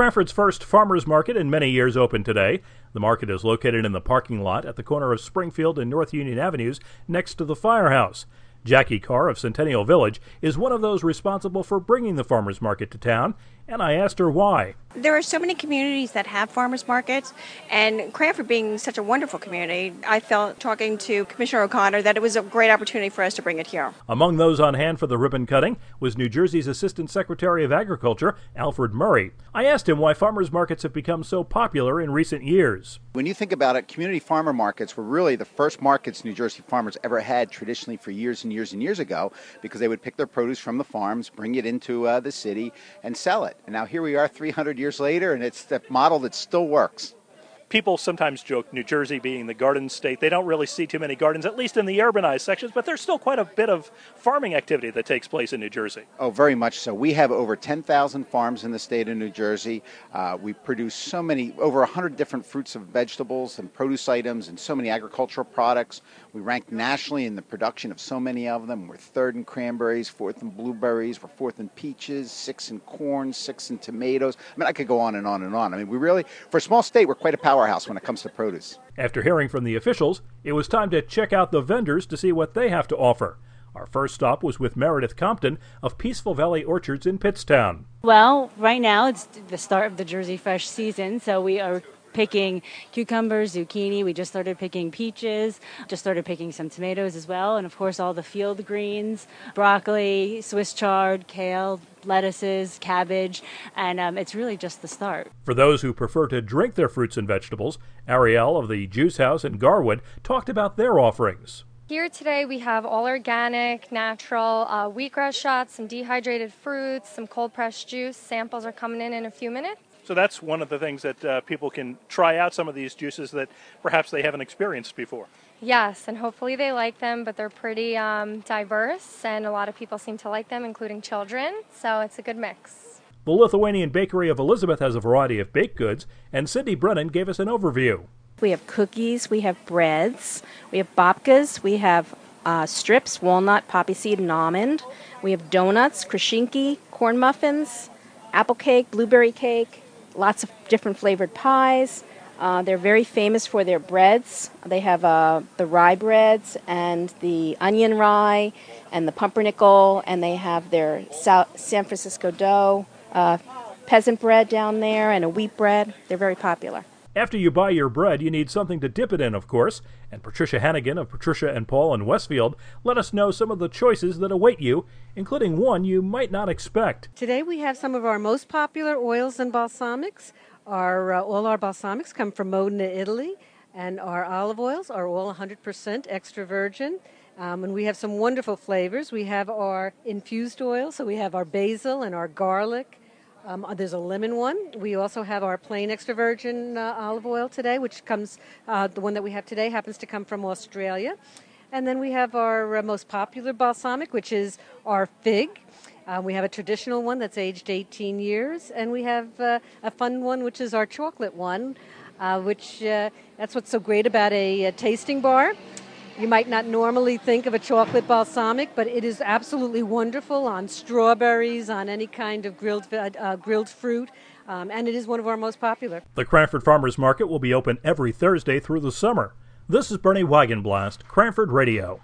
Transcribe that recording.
Cranford's first farmers market in many years opened today. The market is located in the parking lot at the corner of Springfield and North Union Avenues next to the firehouse. Jackie Carr of Centennial Village is one of those responsible for bringing the farmers market to town, and I asked her why. There are so many communities that have farmers markets, and Cranford being such a wonderful community, I felt talking to Commissioner O'Connor that it was a great opportunity for us to bring it here. Among those on hand for the ribbon cutting was New Jersey's Assistant Secretary of Agriculture, Alfred Murray. I asked him why farmers markets have become so popular in recent years. When you think about it, community farmer markets were really the first markets New Jersey farmers ever had traditionally for years and years and years ago because they would pick their produce from the farms, bring it into uh, the city, and sell it. And now here we are 300 years later, and it's the model that still works people sometimes joke New Jersey being the garden state. They don't really see too many gardens, at least in the urbanized sections, but there's still quite a bit of farming activity that takes place in New Jersey. Oh, very much so. We have over 10,000 farms in the state of New Jersey. Uh, we produce so many, over 100 different fruits and vegetables and produce items and so many agricultural products. We rank nationally in the production of so many of them. We're third in cranberries, fourth in blueberries, we're fourth in peaches, sixth in corn, sixth in tomatoes. I mean, I could go on and on and on. I mean, we really, for a small state, we're quite a power powerhouse when it comes to produce. After hearing from the officials, it was time to check out the vendors to see what they have to offer. Our first stop was with Meredith Compton of Peaceful Valley Orchards in Pittstown. Well, right now it's the start of the Jersey Fresh season, so we are picking cucumbers, zucchini. We just started picking peaches, just started picking some tomatoes as well, and of course all the field greens, broccoli, Swiss chard, kale, lettuces, cabbage, and um, it's really just the start. For those who prefer to drink their fruits and vegetables, Ariel of the Juice House in Garwood talked about their offerings. Here today we have all organic, natural uh, wheatgrass shots, some dehydrated fruits, some cold pressed juice. Samples are coming in in a few minutes. So that's one of the things that uh, people can try out some of these juices that perhaps they haven't experienced before. Yes, and hopefully they like them, but they're pretty um, diverse, and a lot of people seem to like them, including children, so it's a good mix. The Lithuanian Bakery of Elizabeth has a variety of baked goods, and Cindy Brennan gave us an overview. We have cookies, we have breads, we have babkas, we have uh, strips, walnut, poppy seed, and almond. We have donuts, krashinki, corn muffins, apple cake, blueberry cake, lots of different flavored pies. Uh, they're very famous for their breads. They have uh, the rye breads and the onion rye and the pumpernickel, and they have their San Francisco dough, uh, peasant bread down there, and a wheat bread. They're very popular. After you buy your bread, you need something to dip it in, of course. And Patricia Hannigan of Patricia and Paul in Westfield let us know some of the choices that await you, including one you might not expect. Today we have some of our most popular oils and balsamics. Our, uh, all our balsamics come from Modena, Italy, and our olive oils are all 100% extra virgin. Um, and we have some wonderful flavors. We have our infused oil, so we have our basil and our garlic um, uh, there's a lemon one. We also have our plain extra virgin uh, olive oil today, which comes, uh, the one that we have today happens to come from Australia. And then we have our uh, most popular balsamic, which is our fig. Uh, we have a traditional one that's aged 18 years, and we have uh, a fun one, which is our chocolate one, which that's what's so great about a, a tasting bar. You might not normally think of a chocolate balsamic, but it is absolutely wonderful on strawberries, on any kind of grilled, uh, grilled fruit, um, and it is one of our most popular. The Cranford Farmers Market will be open every Thursday through the summer. This is Bernie Wagenblast, Cranford Radio.